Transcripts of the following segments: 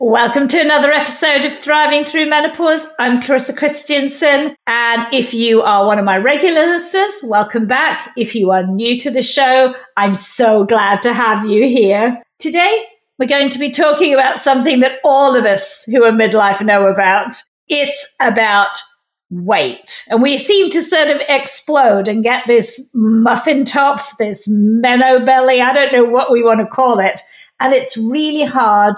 Welcome to another episode of Thriving Through Menopause. I'm Clarissa Christensen. And if you are one of my regular listeners, welcome back. If you are new to the show, I'm so glad to have you here. Today, we're going to be talking about something that all of us who are midlife know about. It's about weight. And we seem to sort of explode and get this muffin top, this menno belly. I don't know what we want to call it. And it's really hard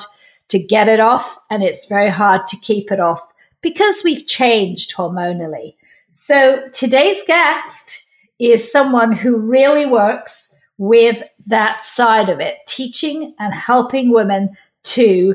to get it off and it's very hard to keep it off because we've changed hormonally. So today's guest is someone who really works with that side of it, teaching and helping women to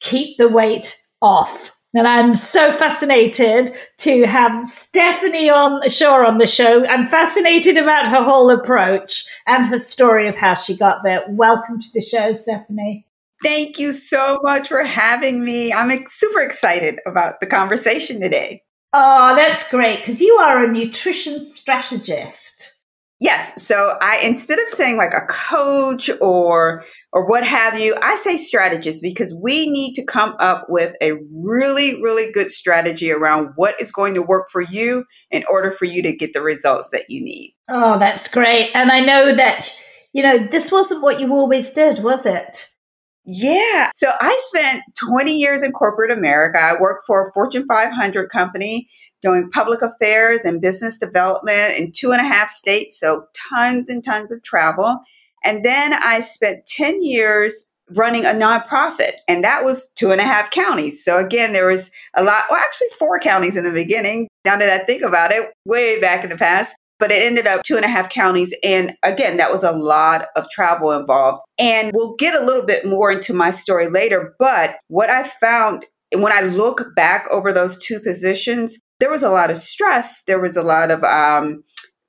keep the weight off. And I'm so fascinated to have Stephanie on Shaw on the show. I'm fascinated about her whole approach and her story of how she got there. Welcome to the show, Stephanie. Thank you so much for having me. I'm super excited about the conversation today. Oh, that's great because you are a nutrition strategist. Yes. So I instead of saying like a coach or or what have you, I say strategist because we need to come up with a really really good strategy around what is going to work for you in order for you to get the results that you need. Oh, that's great. And I know that you know, this wasn't what you always did, was it? Yeah. So I spent 20 years in corporate America. I worked for a Fortune 500 company doing public affairs and business development in two and a half states. So tons and tons of travel. And then I spent 10 years running a nonprofit, and that was two and a half counties. So again, there was a lot, well, actually four counties in the beginning. Now that I think about it, way back in the past but it ended up two and a half counties. And again, that was a lot of travel involved. And we'll get a little bit more into my story later. But what I found when I look back over those two positions, there was a lot of stress. There was a lot of um,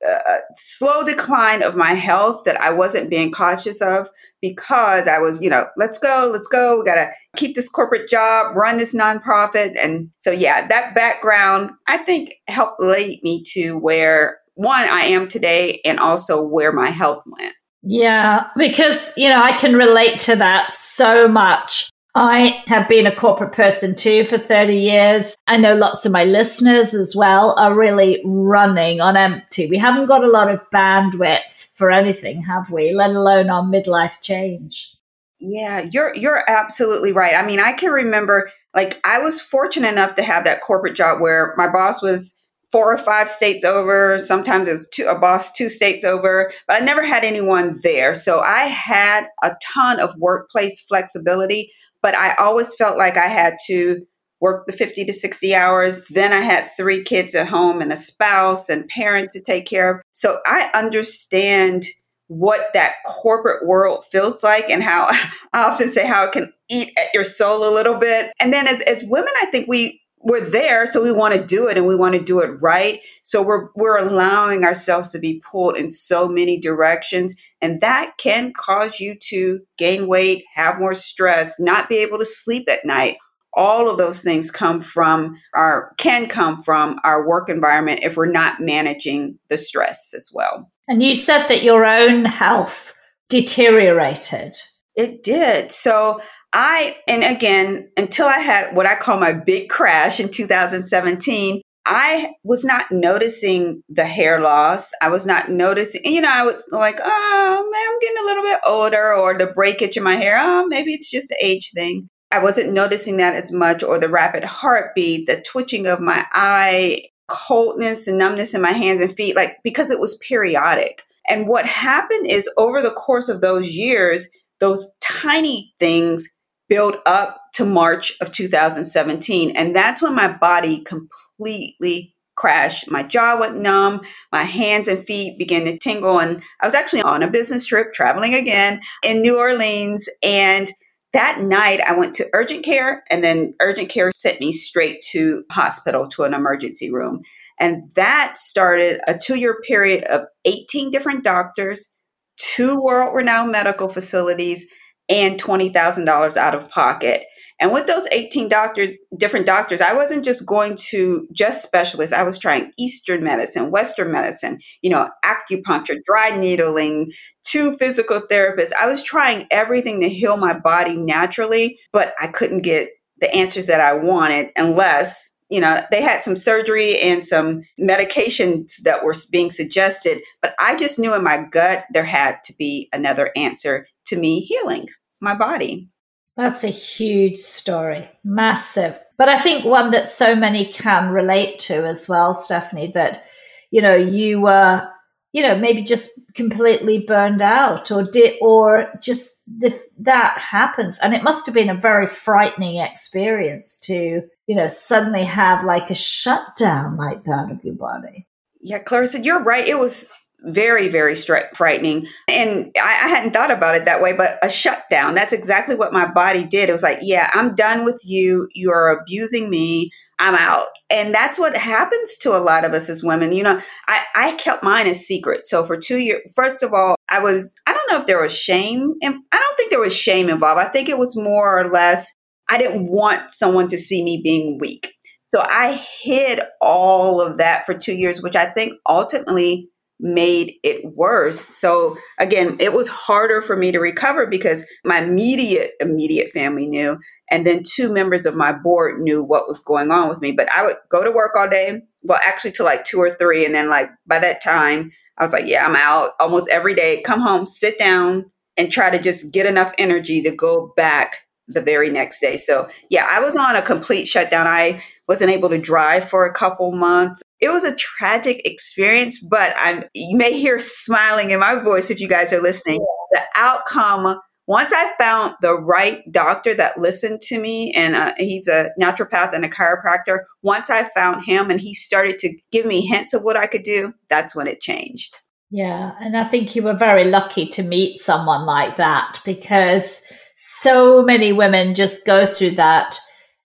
uh, slow decline of my health that I wasn't being cautious of because I was, you know, let's go, let's go. We got to keep this corporate job, run this nonprofit. And so, yeah, that background, I think, helped lead me to where one I am today and also where my health went. Yeah, because, you know, I can relate to that so much. I have been a corporate person too for 30 years. I know lots of my listeners as well are really running on empty. We haven't got a lot of bandwidth for anything, have we? Let alone our midlife change. Yeah, you're you're absolutely right. I mean, I can remember like I was fortunate enough to have that corporate job where my boss was four or five states over. Sometimes it was two, a boss two states over, but I never had anyone there. So I had a ton of workplace flexibility, but I always felt like I had to work the 50 to 60 hours. Then I had three kids at home and a spouse and parents to take care of. So I understand what that corporate world feels like and how I often say how it can eat at your soul a little bit. And then as, as women, I think we we're there so we want to do it and we want to do it right. So we're we're allowing ourselves to be pulled in so many directions and that can cause you to gain weight have more stress not be able to sleep at night. All of those things come from our can come from our work environment if we're not managing the stress as well. And you said that your own health deteriorated. It did. So I, and again, until I had what I call my big crash in 2017, I was not noticing the hair loss. I was not noticing, you know, I was like, oh, man, I'm getting a little bit older, or the breakage in my hair. Oh, maybe it's just an age thing. I wasn't noticing that as much, or the rapid heartbeat, the twitching of my eye, coldness and numbness in my hands and feet, like because it was periodic. And what happened is over the course of those years, those tiny things build up to March of 2017. And that's when my body completely crashed. My jaw went numb, my hands and feet began to tingle. And I was actually on a business trip traveling again in New Orleans. And that night I went to urgent care, and then urgent care sent me straight to hospital to an emergency room. And that started a two year period of 18 different doctors, two world renowned medical facilities, and $20,000 out of pocket. And with those 18 doctors, different doctors, I wasn't just going to just specialists. I was trying Eastern medicine, Western medicine, you know, acupuncture, dry needling, two physical therapists. I was trying everything to heal my body naturally, but I couldn't get the answers that I wanted unless you know, they had some surgery and some medications that were being suggested, but I just knew in my gut there had to be another answer to me healing my body. That's a huge story, massive. But I think one that so many can relate to as well, Stephanie, that, you know, you were, you know, maybe just completely burned out or did, or just the, that happens. And it must have been a very frightening experience to, you know, suddenly have like a shutdown like that of your body. Yeah, Clarissa, you're right. It was very, very stri- frightening. And I, I, hadn't thought about it that way, but a shutdown. That's exactly what my body did. It was like, yeah, I'm done with you. You are abusing me. I'm out. And that's what happens to a lot of us as women. You know, I, I kept mine a secret. So for two years, first of all, I was, I don't know if there was shame. And I don't think there was shame involved. I think it was more or less, I didn't want someone to see me being weak. So I hid all of that for two years, which I think ultimately made it worse. So again, it was harder for me to recover because my immediate immediate family knew and then two members of my board knew what was going on with me, but I would go to work all day, well actually to like 2 or 3 and then like by that time I was like, yeah, I'm out almost every day. Come home, sit down and try to just get enough energy to go back the very next day. So, yeah, I was on a complete shutdown. I wasn't able to drive for a couple months. It was a tragic experience, but I'm you may hear smiling in my voice if you guys are listening. The outcome once I found the right doctor that listened to me, and uh, he's a naturopath and a chiropractor, once I found him and he started to give me hints of what I could do, that's when it changed. Yeah. And I think you were very lucky to meet someone like that because so many women just go through that,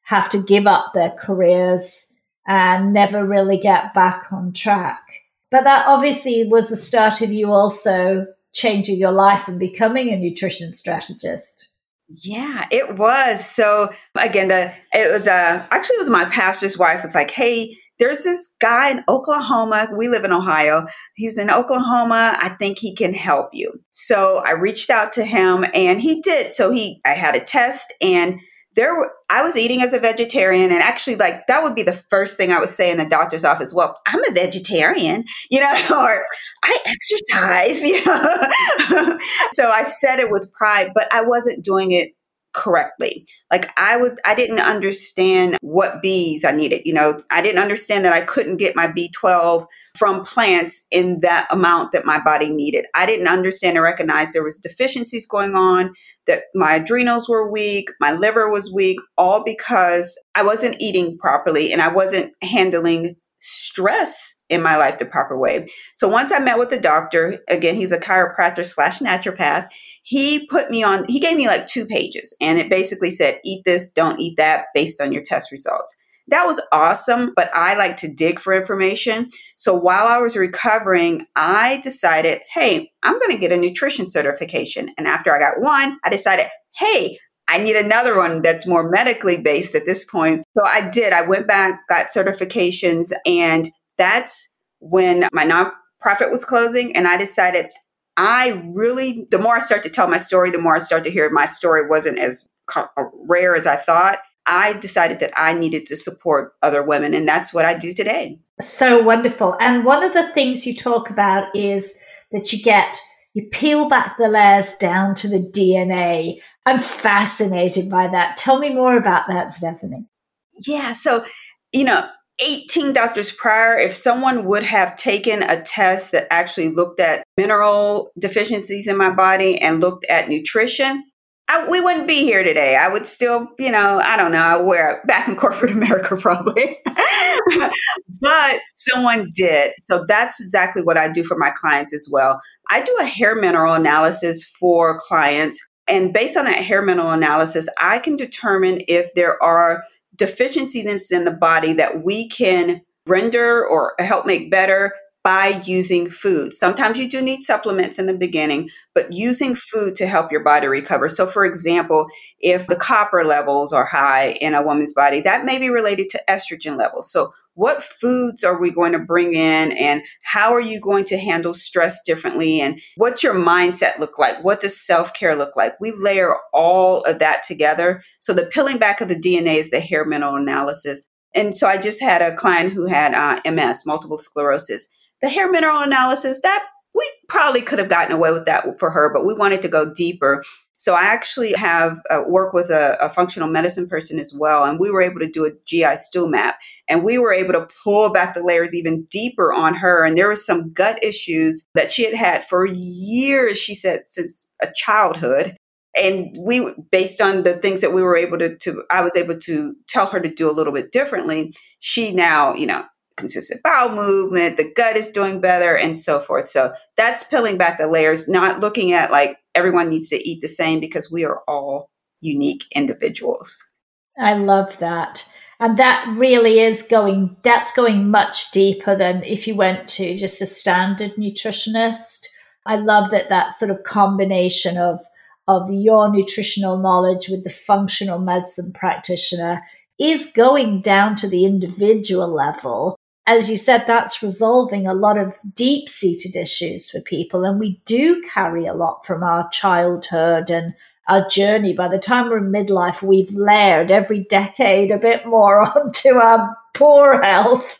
have to give up their careers and never really get back on track. But that obviously was the start of you also changing your life and becoming a nutrition strategist. Yeah, it was. So again, the it was uh actually it was my pastor's wife was like, "Hey, there's this guy in Oklahoma. We live in Ohio. He's in Oklahoma. I think he can help you." So I reached out to him and he did. So he I had a test and there I was eating as a vegetarian and actually like that would be the first thing I would say in the doctor's office. Well, I'm a vegetarian, you know, or I exercise, you know. so I said it with pride, but I wasn't doing it correctly. Like I would I didn't understand what Bs I needed, you know. I didn't understand that I couldn't get my B12 from plants in that amount that my body needed. I didn't understand or recognize there was deficiencies going on that my adrenals were weak, my liver was weak, all because I wasn't eating properly and I wasn't handling stress in my life the proper way. So once I met with the doctor, again, he's a chiropractor slash naturopath. He put me on, he gave me like two pages and it basically said, eat this, don't eat that based on your test results. That was awesome, but I like to dig for information. So while I was recovering, I decided, hey, I'm going to get a nutrition certification. And after I got one, I decided, hey, I need another one that's more medically based at this point. So I did. I went back, got certifications, and that's when my nonprofit was closing. And I decided I really, the more I start to tell my story, the more I start to hear my story wasn't as uh, rare as I thought. I decided that I needed to support other women, and that's what I do today. So wonderful. And one of the things you talk about is that you get, you peel back the layers down to the DNA. I'm fascinated by that. Tell me more about that, Stephanie. Yeah. So, you know, 18 doctors prior, if someone would have taken a test that actually looked at mineral deficiencies in my body and looked at nutrition, I, we wouldn't be here today. I would still, you know, I don't know, I wear back in corporate America probably. but someone did. So that's exactly what I do for my clients as well. I do a hair mineral analysis for clients. And based on that hair mineral analysis, I can determine if there are deficiencies in the body that we can render or help make better by using food. Sometimes you do need supplements in the beginning, but using food to help your body recover. So, for example, if the copper levels are high in a woman's body, that may be related to estrogen levels. So, what foods are we going to bring in and how are you going to handle stress differently and what's your mindset look like? What does self-care look like? We layer all of that together. So the peeling back of the dna is the hair mineral analysis. And so i just had a client who had uh, ms multiple sclerosis. The hair mineral analysis that we probably could have gotten away with that for her but we wanted to go deeper so I actually have uh, work with a, a, functional medicine person as well, and we were able to do a GI stool map, and we were able to pull back the layers even deeper on her. And there was some gut issues that she had had for years. She said since a childhood, and we based on the things that we were able to, to I was able to tell her to do a little bit differently. She now, you know, consistent bowel movement, the gut is doing better, and so forth. So that's peeling back the layers, not looking at like everyone needs to eat the same because we are all unique individuals. I love that. And that really is going, that's going much deeper than if you went to just a standard nutritionist. I love that that sort of combination of, of your nutritional knowledge with the functional medicine practitioner is going down to the individual level as you said, that's resolving a lot of deep seated issues for people. And we do carry a lot from our childhood and our journey. By the time we're in midlife, we've layered every decade a bit more onto our poor health.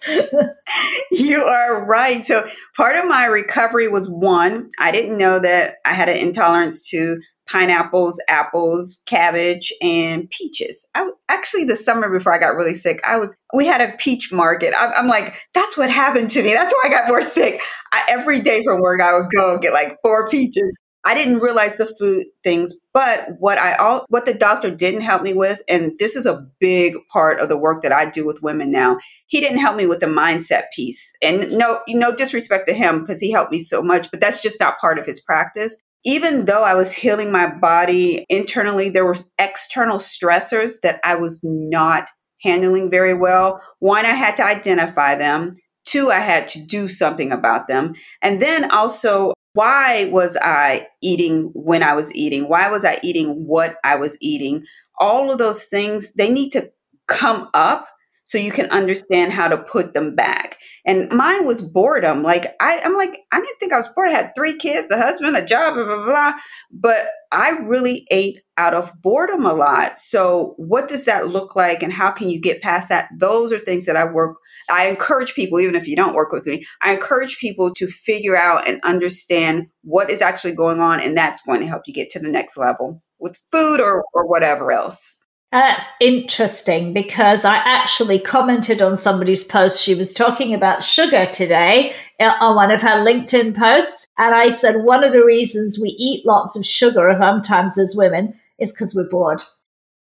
you are right. So part of my recovery was one, I didn't know that I had an intolerance to pineapples, apples, cabbage, and peaches. I actually the summer before I got really sick, I was we had a peach market. I, am like, that's what happened to me. That's why I got more sick. I, every day from work, I would go get like four peaches. I didn't realize the food things, but what I all what the doctor didn't help me with, and this is a big part of the work that I do with women now. He didn't help me with the mindset piece, and no, no disrespect to him because he helped me so much, but that's just not part of his practice even though I was healing my body internally, there were external stressors that I was not handling very well. One, I had to identify them. Two, I had to do something about them. And then also, why was I eating when I was eating? Why was I eating what I was eating? All of those things, they need to come up so you can understand how to put them back. And mine was boredom. Like I, I'm like, I didn't think I was bored. I had three kids, a husband, a job, blah, blah, blah. But I really ate out of boredom a lot. So what does that look like and how can you get past that? Those are things that I work I encourage people, even if you don't work with me, I encourage people to figure out and understand what is actually going on, and that's going to help you get to the next level with food or, or whatever else. That's interesting because I actually commented on somebody's post. She was talking about sugar today uh, on one of her LinkedIn posts. And I said, one of the reasons we eat lots of sugar sometimes as women is because we're bored.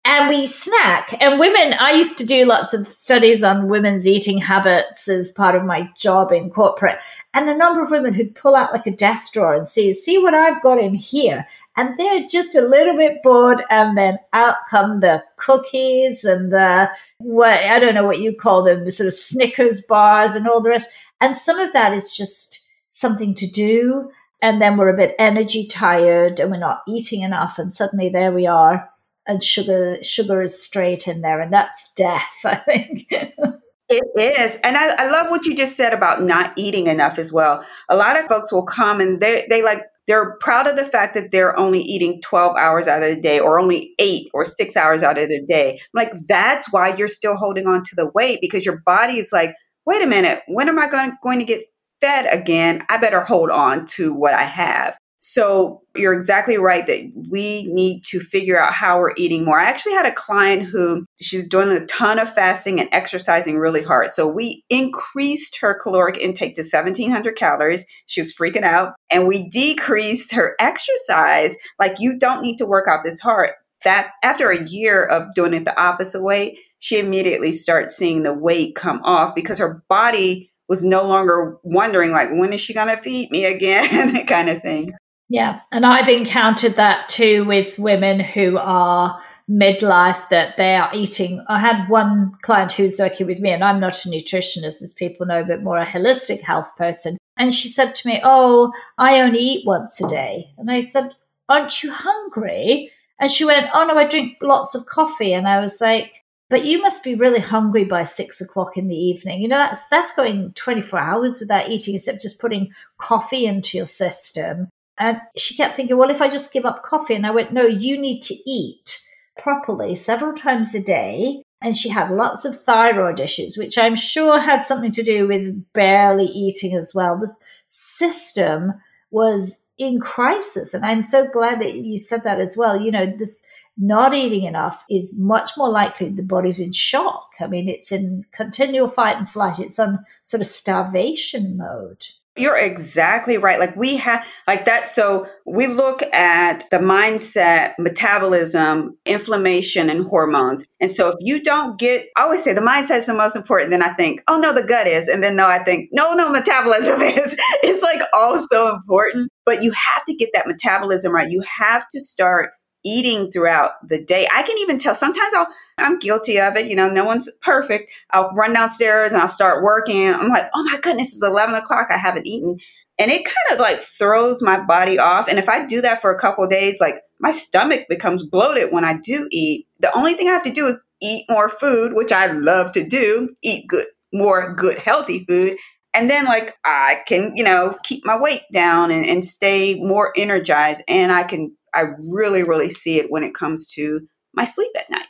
And we snack. And women, I used to do lots of studies on women's eating habits as part of my job in corporate. And the number of women who'd pull out like a desk drawer and see, see what I've got in here and they're just a little bit bored and then out come the cookies and the what I don't know what you call them, sort of Snickers bars and all the rest. And some of that is just something to do. And then we're a bit energy tired and we're not eating enough. And suddenly there we are. And sugar sugar is straight in there. And that's death, I think. It is. And I, I, love what you just said about not eating enough as well. A lot of folks will come and they, they like they're proud of the fact that they're only eating 12 hours out of the day or only eight or six hours out of the day. I'm like, that's why you're still holding on to the weight because your body is like, wait a minute, when am I going, going to get fed again? I better hold on to what I have. So you're exactly right that we need to figure out how we're eating more. I actually had a client who she's doing a ton of fasting and exercising really hard. So we increased her caloric intake to 1700 calories. She was freaking out and we decreased her exercise. Like you don't need to work out this hard. That after a year of doing it the opposite way, she immediately starts seeing the weight come off because her body was no longer wondering like when is she going to feed me again kind of thing yeah. And I've encountered that too with women who are midlife that they are eating. I had one client who's working with me, and I'm not a nutritionist, as people know, but more a holistic health person. And she said to me, Oh, I only eat once a day. And I said, Aren't you hungry? And she went, Oh, no, I drink lots of coffee. And I was like, but you must be really hungry by six o'clock in the evening. You know, that's that's going 24 hours without eating, except just putting coffee into your system. And she kept thinking, well, if I just give up coffee, and I went, no, you need to eat properly several times a day. And she had lots of thyroid issues, which I'm sure had something to do with barely eating as well. This system was in crisis. And I'm so glad that you said that as well. You know, this not eating enough is much more likely the body's in shock. I mean, it's in continual fight and flight. It's on sort of starvation mode. You're exactly right. Like we have like that. So we look at the mindset, metabolism, inflammation, and hormones. And so if you don't get, I always say the mindset is the most important. Then I think, oh no, the gut is. And then no, I think, no, no, metabolism is. It's like all so important. But you have to get that metabolism right. You have to start eating throughout the day. I can even tell sometimes I'll, I'm guilty of it. You know, no one's perfect. I'll run downstairs and I'll start working. I'm like, oh my goodness, it's 11 o'clock. I haven't eaten. And it kind of like throws my body off. And if I do that for a couple days, like my stomach becomes bloated when I do eat. The only thing I have to do is eat more food, which I love to do, eat good, more good, healthy food. And then like I can, you know, keep my weight down and, and stay more energized and I can I really, really see it when it comes to my sleep at night.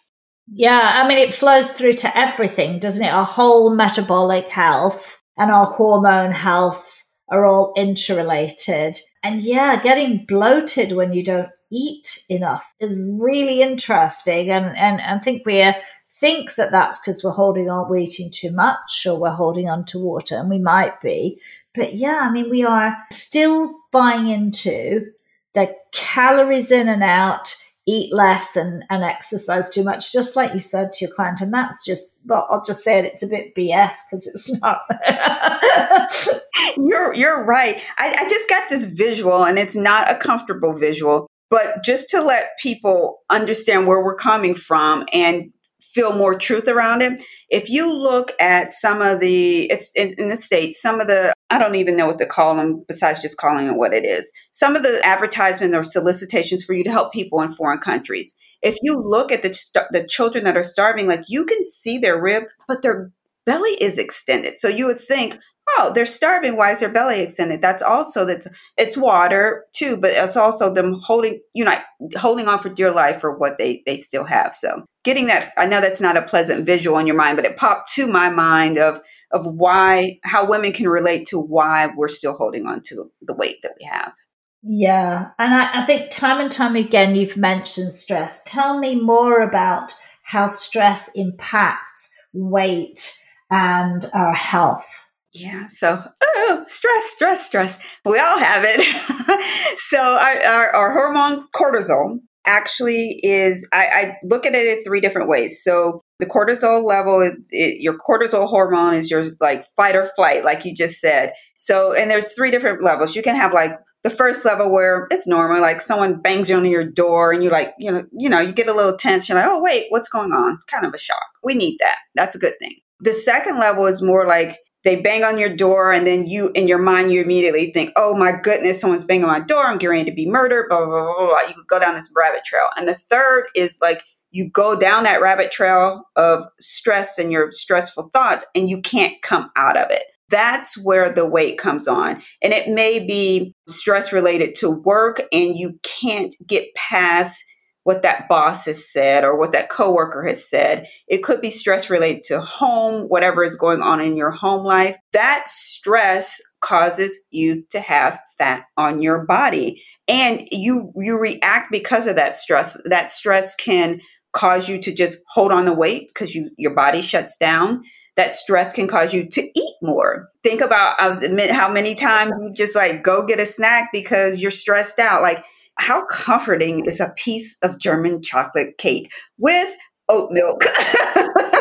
Yeah, I mean, it flows through to everything, doesn't it? Our whole metabolic health and our hormone health are all interrelated. And yeah, getting bloated when you don't eat enough is really interesting. And, and, I think we uh, think that that's because we're holding on, we're eating too much or we're holding on to water, and we might be. But yeah, I mean, we are still buying into the calories in and out, eat less and, and exercise too much, just like you said to your client. And that's just, well, I'll just say it, it's a bit BS because it's not. you're, you're right. I, I just got this visual and it's not a comfortable visual, but just to let people understand where we're coming from and feel more truth around it. If you look at some of the, it's in, in, the States, some of the, I don't even know what to call them besides just calling it what it is. Some of the advertisements or solicitations for you to help people in foreign countries. If you look at the, the children that are starving, like you can see their ribs, but their belly is extended. So you would think, oh, they're starving. Why is their belly extended? That's also that's it's water too, but it's also them holding you know holding on for dear life for what they they still have. So getting that, I know that's not a pleasant visual in your mind, but it popped to my mind of of why how women can relate to why we're still holding on to the weight that we have. Yeah, and I, I think time and time again you've mentioned stress. Tell me more about how stress impacts weight and our health. Yeah. So, oh, stress, stress, stress. We all have it. so, our, our, our, hormone cortisol actually is, I, I, look at it in three different ways. So, the cortisol level, it, your cortisol hormone is your like fight or flight, like you just said. So, and there's three different levels. You can have like the first level where it's normal, like someone bangs you on your door and you like, you know, you know, you get a little tense. You're like, oh wait, what's going on? It's kind of a shock. We need that. That's a good thing. The second level is more like they bang on your door and then you in your mind you immediately think oh my goodness someone's banging on my door i'm getting ready to be murdered blah blah blah blah, blah. you could go down this rabbit trail and the third is like you go down that rabbit trail of stress and your stressful thoughts and you can't come out of it that's where the weight comes on and it may be stress related to work and you can't get past what that boss has said or what that coworker has said. It could be stress related to home, whatever is going on in your home life. That stress causes you to have fat on your body and you you react because of that stress. That stress can cause you to just hold on the weight because you your body shuts down. That stress can cause you to eat more. Think about how many times you just like go get a snack because you're stressed out. Like how comforting is a piece of German chocolate cake with oat milk?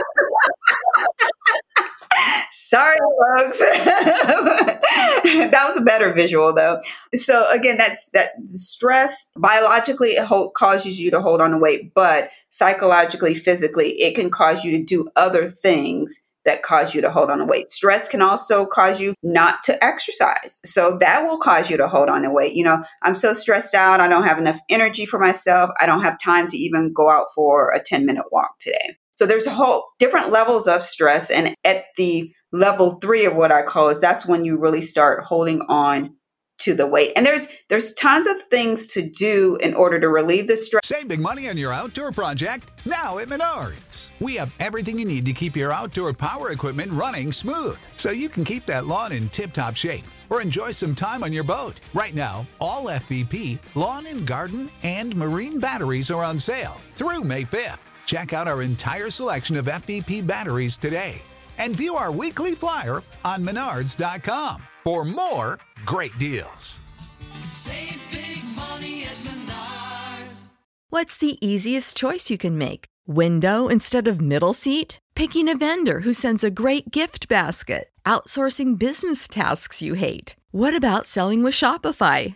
Sorry, folks. that was a better visual, though. So again, that's that stress biologically it hold, causes you to hold on to weight, but psychologically, physically, it can cause you to do other things that cause you to hold on to weight. Stress can also cause you not to exercise. So that will cause you to hold on to weight. You know, I'm so stressed out. I don't have enough energy for myself. I don't have time to even go out for a 10 minute walk today. So there's a whole different levels of stress. And at the level three of what I call is that's when you really start holding on to the weight. And there's there's tons of things to do in order to relieve the stress. Save big money on your outdoor project now at Menards. We have everything you need to keep your outdoor power equipment running smooth so you can keep that lawn in tip-top shape or enjoy some time on your boat. Right now, all FVP, lawn and garden, and marine batteries are on sale through May 5th. Check out our entire selection of FVP batteries today and view our weekly flyer on menards.com for more great deals. Save big money at Menards. What's the easiest choice you can make? Window instead of middle seat? Picking a vendor who sends a great gift basket? Outsourcing business tasks you hate? What about selling with Shopify?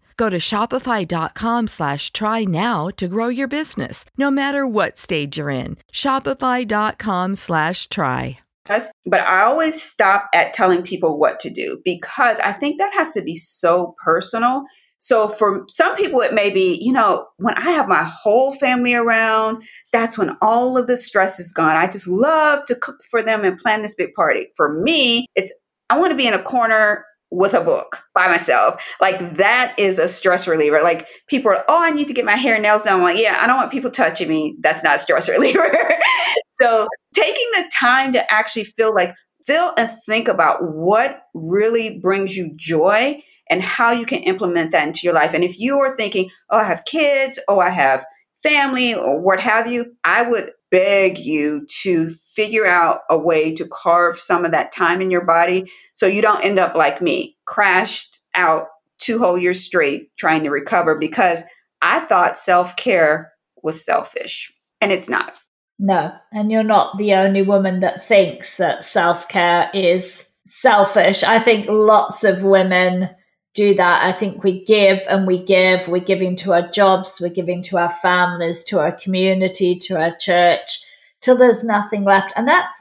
Go to shopify.com slash try now to grow your business, no matter what stage you're in. Shopify.com slash try. But I always stop at telling people what to do because I think that has to be so personal. So for some people, it may be, you know, when I have my whole family around, that's when all of the stress is gone. I just love to cook for them and plan this big party. For me, it's, I want to be in a corner with a book by myself. Like that is a stress reliever. Like people are, oh, I need to get my hair and nails done. I'm like, yeah, I don't want people touching me. That's not stress reliever. so taking the time to actually feel like, feel and think about what really brings you joy and how you can implement that into your life. And if you are thinking, oh, I have kids, oh, I have family, or what have you, I would beg you to figure out a way to carve some of that time in your body so you don't end up like me, crashed out two whole years straight trying to recover because I thought self care was selfish, and it's not. No, and you're not the only woman that thinks that self care is selfish. I think lots of women do that. I think we give and we give. We're giving to our jobs, we're giving to our families, to our community, to our church, till there's nothing left. And that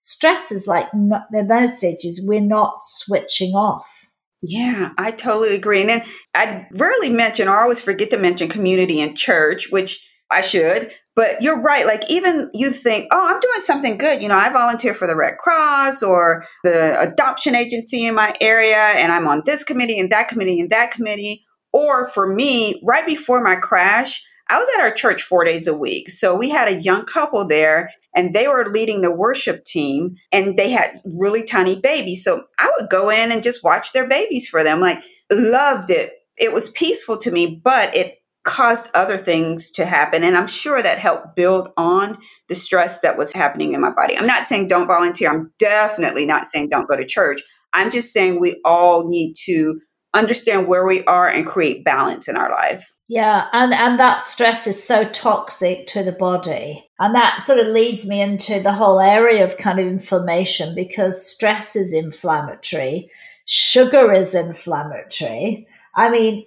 stress is like not, in those stages, we're not switching off. Yeah, I totally agree. And then I rarely mention or always forget to mention community and church, which I should. But you're right. Like, even you think, oh, I'm doing something good. You know, I volunteer for the Red Cross or the adoption agency in my area, and I'm on this committee and that committee and that committee. Or for me, right before my crash, I was at our church four days a week. So we had a young couple there and they were leading the worship team and they had really tiny babies. So I would go in and just watch their babies for them. Like, loved it. It was peaceful to me, but it caused other things to happen. And I'm sure that helped build on the stress that was happening in my body. I'm not saying don't volunteer. I'm definitely not saying don't go to church. I'm just saying we all need to understand where we are and create balance in our life. Yeah, and, and that stress is so toxic to the body. And that sort of leads me into the whole area of kind of inflammation because stress is inflammatory, sugar is inflammatory. I mean,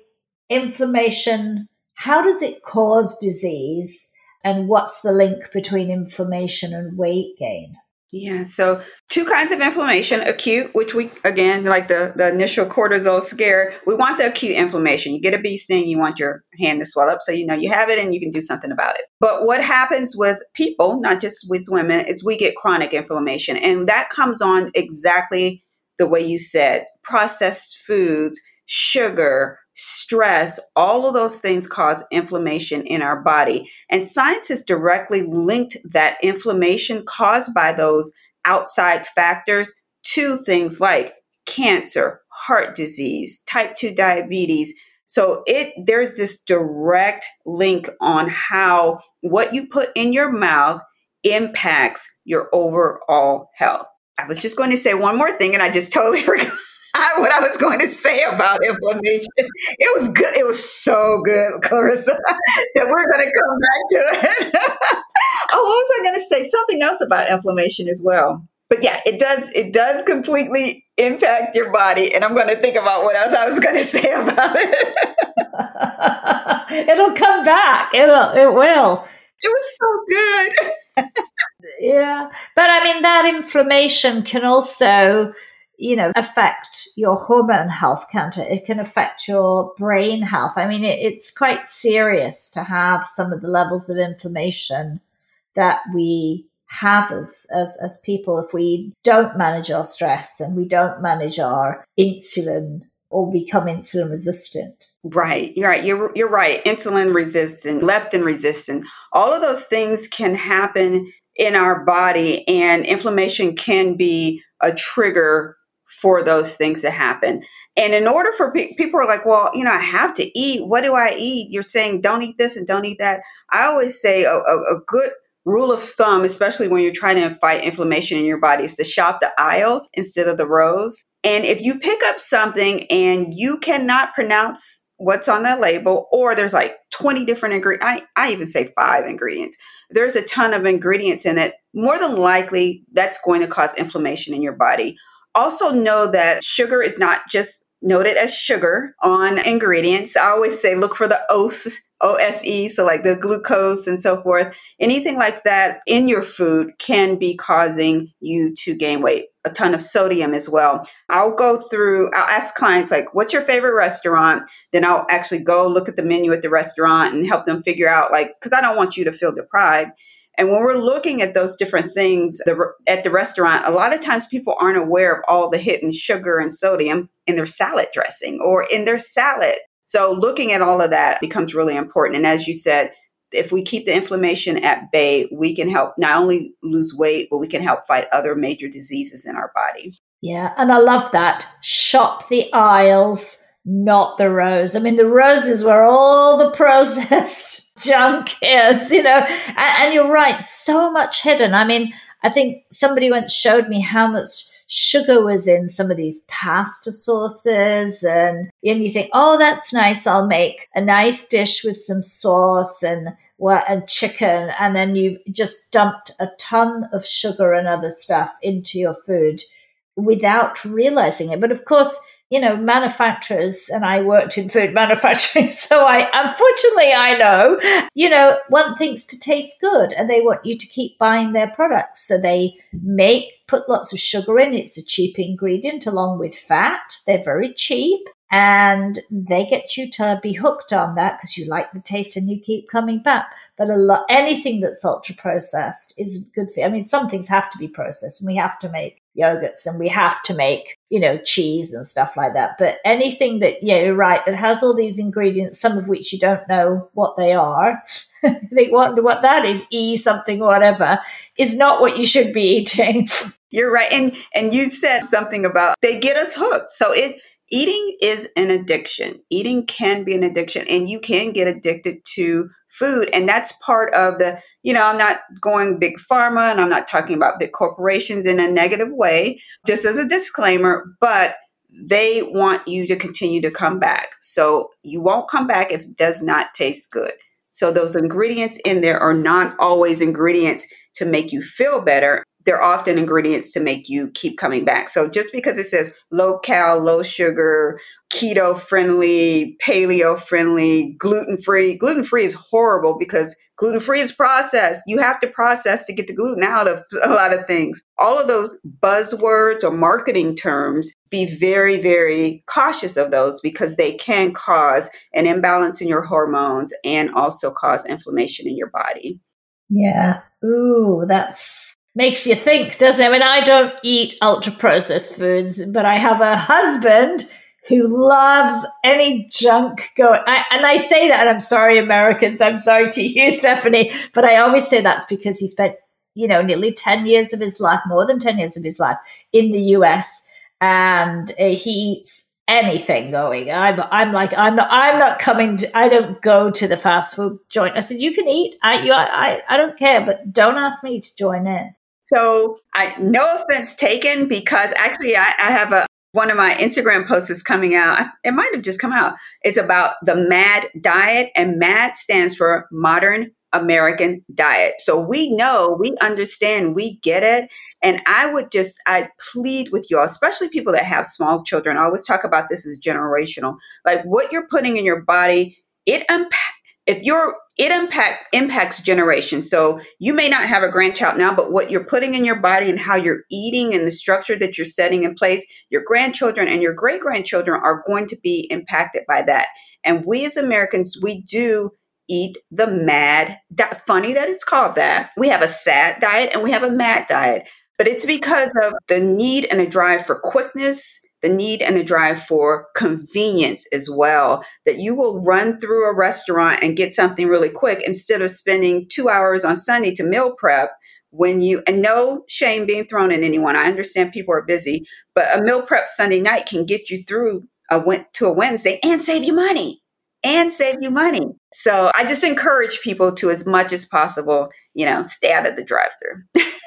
inflammation how does it cause disease? And what's the link between inflammation and weight gain? Yeah, so two kinds of inflammation acute, which we, again, like the, the initial cortisol scare, we want the acute inflammation. You get a bee sting, you want your hand to swell up so you know you have it and you can do something about it. But what happens with people, not just with women, is we get chronic inflammation. And that comes on exactly the way you said processed foods, sugar, stress, all of those things cause inflammation in our body. And science has directly linked that inflammation caused by those outside factors to things like cancer, heart disease, type 2 diabetes. So it there's this direct link on how what you put in your mouth impacts your overall health. I was just going to say one more thing and I just totally forgot what I was going to say about inflammation. It was good. It was so good, Clarissa, that we're going to come back to it. oh, what was I going to say? Something else about inflammation as well. But yeah, it does. It does completely impact your body, and I'm going to think about what else I was going to say about it. It'll come back. It'll. It will. It was so good. yeah, but I mean that inflammation can also you know, affect your hormone health, can't it? It can affect your brain health. I mean, it, it's quite serious to have some of the levels of inflammation that we have as, as, as people if we don't manage our stress and we don't manage our insulin or become insulin resistant. Right. You're right. You're, you're right. Insulin resistant, leptin resistant, all of those things can happen in our body and inflammation can be a trigger for those things to happen. And in order for pe- people are like, well, you know, I have to eat. What do I eat? You're saying don't eat this and don't eat that. I always say a, a, a good rule of thumb, especially when you're trying to fight inflammation in your body, is to shop the aisles instead of the rows. And if you pick up something and you cannot pronounce what's on the label, or there's like 20 different ingredients, I, I even say five ingredients, there's a ton of ingredients in it. More than likely, that's going to cause inflammation in your body. Also, know that sugar is not just noted as sugar on ingredients. I always say look for the OS, OSE, so like the glucose and so forth. Anything like that in your food can be causing you to gain weight. A ton of sodium as well. I'll go through, I'll ask clients, like, what's your favorite restaurant? Then I'll actually go look at the menu at the restaurant and help them figure out, like, because I don't want you to feel deprived. And when we're looking at those different things at the restaurant, a lot of times people aren't aware of all the hidden sugar and sodium in their salad dressing or in their salad. So looking at all of that becomes really important. And as you said, if we keep the inflammation at bay, we can help not only lose weight, but we can help fight other major diseases in our body. Yeah, and I love that. Shop the aisles, not the rows. I mean, the roses were all the processed junk is, you know. And, and you're right, so much hidden. I mean, I think somebody once showed me how much sugar was in some of these pasta sauces and, and you think, oh, that's nice. I'll make a nice dish with some sauce and well, and chicken. And then you just dumped a ton of sugar and other stuff into your food without realizing it. But of course, you know, manufacturers, and I worked in food manufacturing, so I, unfortunately, I know, you know, want things to taste good and they want you to keep buying their products. So they make, put lots of sugar in. It's a cheap ingredient along with fat. They're very cheap and they get you to be hooked on that because you like the taste and you keep coming back. But a lot, anything that's ultra processed is good for you. I mean, some things have to be processed and we have to make yogurts and we have to make, you know, cheese and stuff like that. But anything that, yeah, you're right, that has all these ingredients, some of which you don't know what they are, they wonder what that is, E something whatever, is not what you should be eating. You're right. And and you said something about they get us hooked. So it eating is an addiction. Eating can be an addiction and you can get addicted to food. And that's part of the, you know, I'm not going big pharma and I'm not talking about big corporations in a negative way, just as a disclaimer, but they want you to continue to come back. So you won't come back if it does not taste good. So those ingredients in there are not always ingredients to make you feel better they're often ingredients to make you keep coming back. So just because it says low cal, low sugar, keto friendly, paleo friendly, gluten free, gluten free is horrible because gluten free is processed. You have to process to get the gluten out of a lot of things. All of those buzzwords or marketing terms, be very, very cautious of those because they can cause an imbalance in your hormones and also cause inflammation in your body. Yeah. Ooh, that's makes you think, doesn't it? I mean, I don't eat ultra processed foods, but I have a husband who loves any junk going. I, and I say that, and I'm sorry, Americans. I'm sorry to you, Stephanie, but I always say that's because he spent, you know, nearly 10 years of his life, more than 10 years of his life in the US. And uh, he eats anything going. I'm I'm like I'm not I'm not coming. To, I don't go to the fast food joint. I said you can eat. I you I I don't care, but don't ask me to join in. So I no offense taken because actually I, I have a one of my Instagram posts is coming out. It might have just come out. It's about the MAD diet, and MAD stands for Modern American Diet. So we know, we understand, we get it. And I would just, I plead with you all, especially people that have small children. I always talk about this as generational. Like what you're putting in your body, it impact. If you're it impact impacts generations. So you may not have a grandchild now, but what you're putting in your body and how you're eating and the structure that you're setting in place, your grandchildren and your great grandchildren are going to be impacted by that. And we as Americans, we do eat the mad. Di- funny that it's called that. We have a sad diet and we have a mad diet, but it's because of the need and the drive for quickness the need and the drive for convenience as well. That you will run through a restaurant and get something really quick instead of spending two hours on Sunday to meal prep when you and no shame being thrown at anyone. I understand people are busy, but a meal prep Sunday night can get you through a went to a Wednesday and save you money. And save you money. So I just encourage people to as much as possible, you know, stay out of the drive through.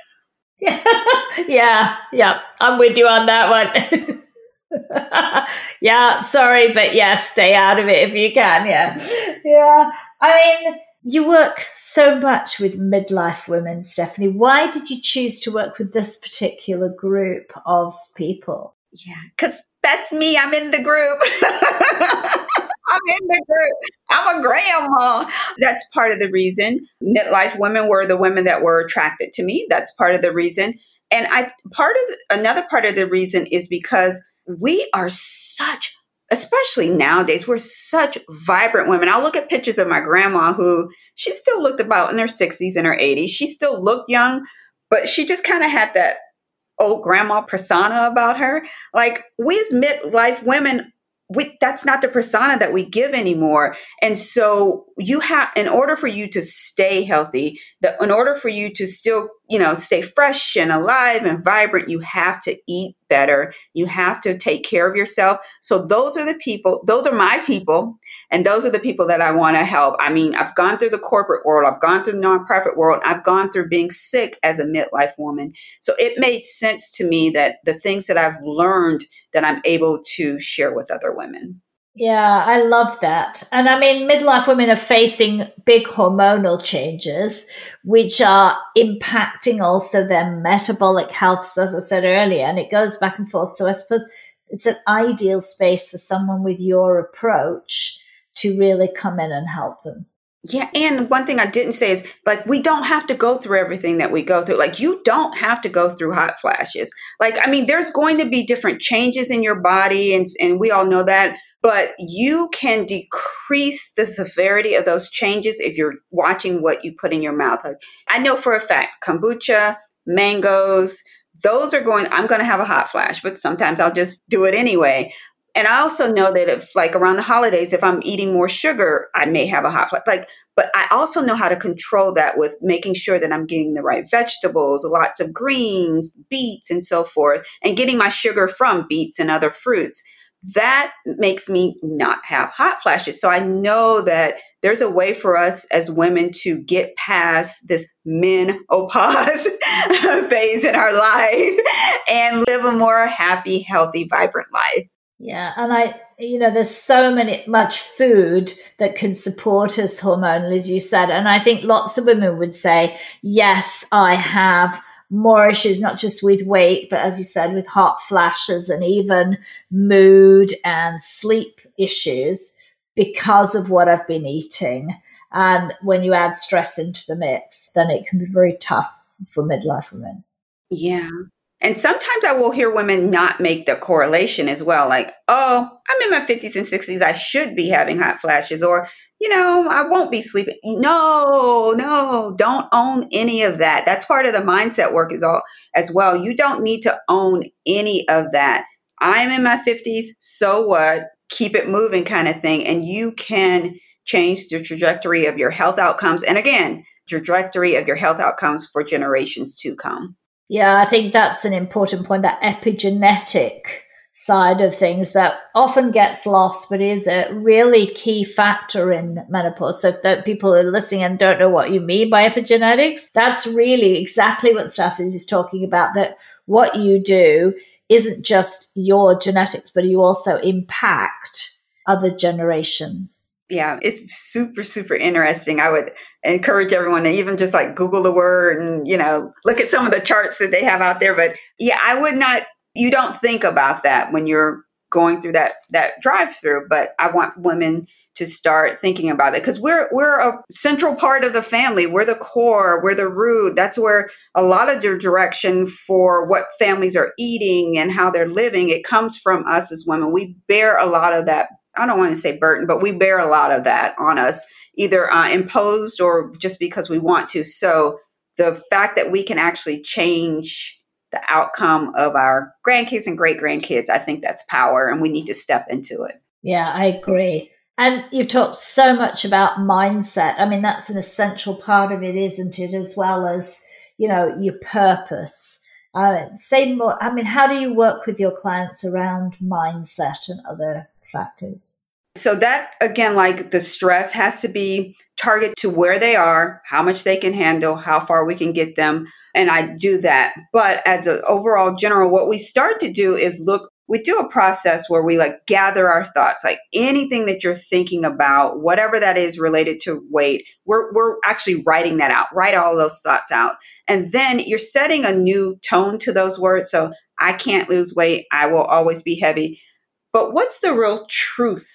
yeah, yeah, I'm with you on that one. yeah, sorry, but yeah, stay out of it if you can. Yeah. Yeah. I mean, you work so much with midlife women, Stephanie. Why did you choose to work with this particular group of people? Yeah, because that's me. I'm in the group. I'm in the group. I'm a grandma. That's part of the reason. Midlife women were the women that were attracted to me. That's part of the reason. And I part of the, another part of the reason is because we are such especially nowadays we're such vibrant women. I'll look at pictures of my grandma who she still looked about in her 60s and her 80s she still looked young but she just kind of had that old grandma persona about her. Like we as midlife women we, that's not the persona that we give anymore. And so you have, in order for you to stay healthy, that in order for you to still, you know, stay fresh and alive and vibrant, you have to eat better. You have to take care of yourself. So those are the people, those are my people, and those are the people that I want to help. I mean, I've gone through the corporate world, I've gone through the nonprofit world, I've gone through being sick as a midlife woman. So it made sense to me that the things that I've learned that I'm able to share with other women. Yeah, I love that. And I mean, midlife women are facing big hormonal changes, which are impacting also their metabolic health, as I said earlier. And it goes back and forth. So I suppose it's an ideal space for someone with your approach to really come in and help them. Yeah, and one thing I didn't say is like we don't have to go through everything that we go through. Like you don't have to go through hot flashes. Like I mean, there's going to be different changes in your body, and and we all know that. But you can decrease the severity of those changes if you're watching what you put in your mouth. Like, I know for a fact, kombucha, mangoes, those are going. I'm going to have a hot flash, but sometimes I'll just do it anyway and I also know that if like around the holidays, if I'm eating more sugar, I may have a hot flash. Like, but I also know how to control that with making sure that I'm getting the right vegetables, lots of greens, beets, and so forth, and getting my sugar from beets and other fruits. That makes me not have hot flashes. So I know that there's a way for us as women to get past this menopause phase in our life and live a more happy, healthy, vibrant life. Yeah, and I, you know, there's so many much food that can support us hormonally, as you said, and I think lots of women would say, yes, I have more issues, not just with weight, but as you said, with hot flashes and even mood and sleep issues because of what I've been eating. And when you add stress into the mix, then it can be very tough for midlife women. Yeah. And sometimes I will hear women not make the correlation as well, like, oh, I'm in my 50s and 60s. I should be having hot flashes, or, you know, I won't be sleeping. No, no, don't own any of that. That's part of the mindset work is all as well. You don't need to own any of that. I'm in my 50s, so what? Keep it moving kind of thing. And you can change the trajectory of your health outcomes. And again, trajectory of your health outcomes for generations to come. Yeah, I think that's an important point that epigenetic side of things that often gets lost, but is a really key factor in menopause. So if that people are listening and don't know what you mean by epigenetics, that's really exactly what Stephanie is talking about, that what you do isn't just your genetics, but you also impact other generations. Yeah, it's super, super interesting. I would encourage everyone to even just like Google the word and, you know, look at some of the charts that they have out there. But yeah, I would not, you don't think about that when you're going through that, that drive through. But I want women to start thinking about it because we're we're a central part of the family we're the core we're the root that's where a lot of the direction for what families are eating and how they're living it comes from us as women we bear a lot of that I don't want to say burden, but we bear a lot of that on us, either uh, imposed or just because we want to. So the fact that we can actually change the outcome of our grandkids and great grandkids, I think that's power, and we need to step into it. Yeah, I agree. And you've talked so much about mindset. I mean, that's an essential part of it, isn't it? As well as, you know, your purpose. Uh, say more. I mean, how do you work with your clients around mindset and other factors. So that again, like the stress has to be target to where they are, how much they can handle, how far we can get them. And I do that. But as an overall general, what we start to do is look, we do a process where we like gather our thoughts, like anything that you're thinking about, whatever that is related to weight, we're, we're actually writing that out, write all those thoughts out. And then you're setting a new tone to those words. So I can't lose weight. I will always be heavy but what's the real truth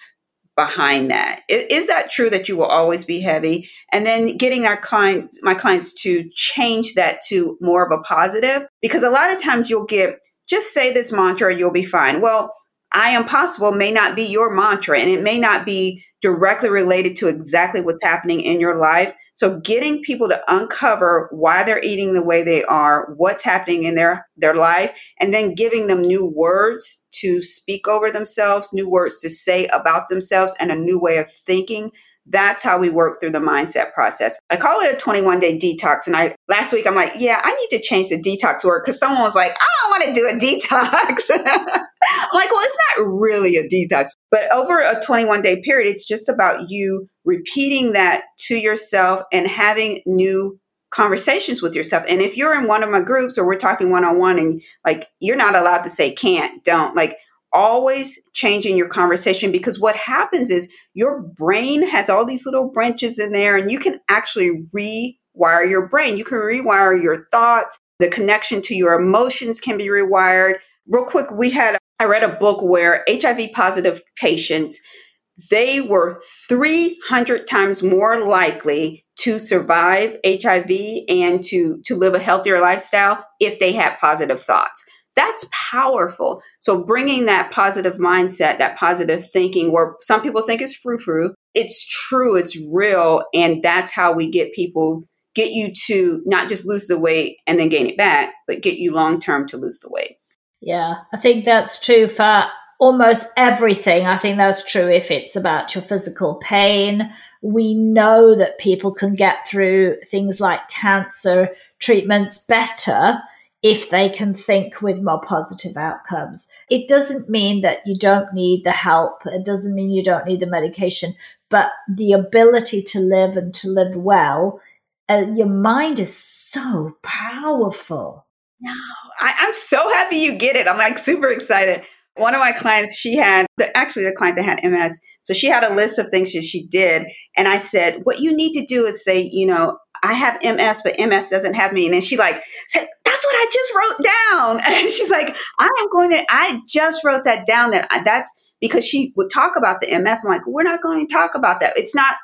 behind that? Is that true that you will always be heavy? And then getting our client, my clients to change that to more of a positive, because a lot of times you'll get just say this mantra, you'll be fine. Well, I am possible may not be your mantra, and it may not be directly related to exactly what's happening in your life. So getting people to uncover why they're eating the way they are, what's happening in their their life, and then giving them new words to speak over themselves, new words to say about themselves and a new way of thinking that's how we work through the mindset process. I call it a 21 day detox. And I last week I'm like, yeah, I need to change the detox word because someone was like, I don't want to do a detox. I'm like, well, it's not really a detox. But over a 21 day period, it's just about you repeating that to yourself and having new conversations with yourself. And if you're in one of my groups or we're talking one on one and like you're not allowed to say can't, don't, like always changing your conversation because what happens is your brain has all these little branches in there and you can actually rewire your brain. You can rewire your thoughts. The connection to your emotions can be rewired. Real quick, we had, I read a book where HIV positive patients, they were 300 times more likely to survive HIV and to, to live a healthier lifestyle if they had positive thoughts. That's powerful. So bringing that positive mindset, that positive thinking, where some people think it's frou frou, it's true, it's real, and that's how we get people get you to not just lose the weight and then gain it back, but get you long term to lose the weight. Yeah, I think that's true for almost everything. I think that's true if it's about your physical pain. We know that people can get through things like cancer treatments better if they can think with more positive outcomes. It doesn't mean that you don't need the help. It doesn't mean you don't need the medication, but the ability to live and to live well, uh, your mind is so powerful. No, I, I'm so happy you get it. I'm like super excited. One of my clients, she had the, actually the client that had MS. So she had a list of things that she did. And I said, what you need to do is say, you know, I have MS, but MS doesn't have me. And then she like said, that's what I just wrote down. And she's like, I am going to, I just wrote that down. That that's because she would talk about the MS. I'm like, we're not going to talk about that. It's not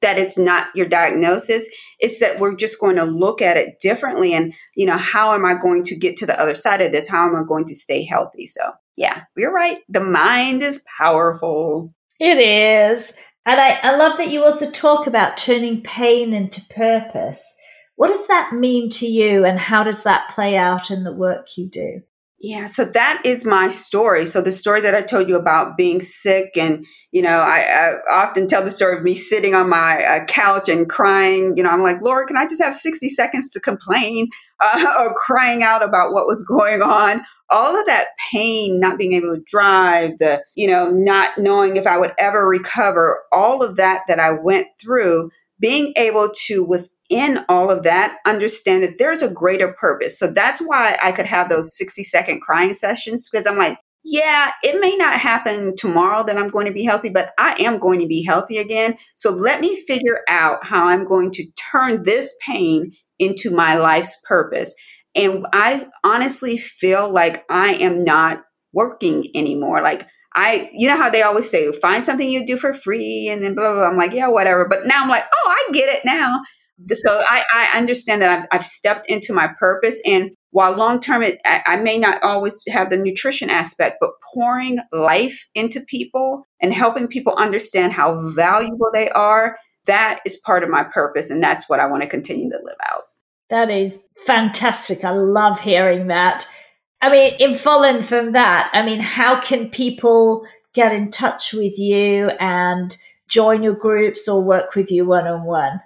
that it's not your diagnosis. It's that we're just going to look at it differently. And, you know, how am I going to get to the other side of this? How am I going to stay healthy? So, yeah, you're right. The mind is powerful. It is. And I, I love that you also talk about turning pain into purpose. What does that mean to you and how does that play out in the work you do? Yeah, so that is my story. So the story that I told you about being sick, and you know, I, I often tell the story of me sitting on my uh, couch and crying. You know, I'm like, Lord, can I just have 60 seconds to complain uh, or crying out about what was going on? All of that pain, not being able to drive, the you know, not knowing if I would ever recover, all of that that I went through, being able to with in all of that, understand that there's a greater purpose. So that's why I could have those 60 second crying sessions because I'm like, yeah, it may not happen tomorrow that I'm going to be healthy, but I am going to be healthy again. So let me figure out how I'm going to turn this pain into my life's purpose. And I honestly feel like I am not working anymore. Like, I, you know how they always say, find something you do for free and then blah, blah, blah. I'm like, yeah, whatever. But now I'm like, oh, I get it now so I, I understand that I've, I've, stepped into my purpose and while long term I, I may not always have the nutrition aspect but pouring life into people and helping people understand how valuable they are that is part of my purpose and that's what i want to continue to live out. That is fantastic. I love hearing that. I mean in following from that i mean how can people get in touch with you and join your groups or work with you one-on-one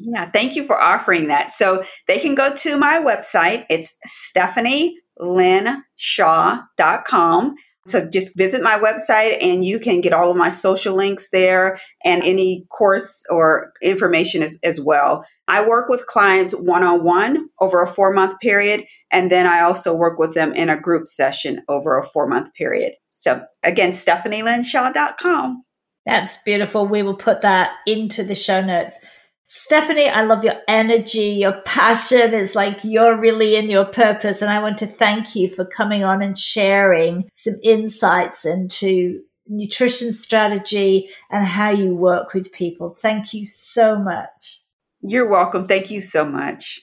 yeah, thank you for offering that. So they can go to my website. It's stephanielynshaw.com. So just visit my website and you can get all of my social links there and any course or information as, as well. I work with clients one on one over a four month period. And then I also work with them in a group session over a four month period. So again, stephanielynshaw.com. That's beautiful. We will put that into the show notes. Stephanie, I love your energy, your passion. It's like you're really in your purpose. And I want to thank you for coming on and sharing some insights into nutrition strategy and how you work with people. Thank you so much. You're welcome. Thank you so much.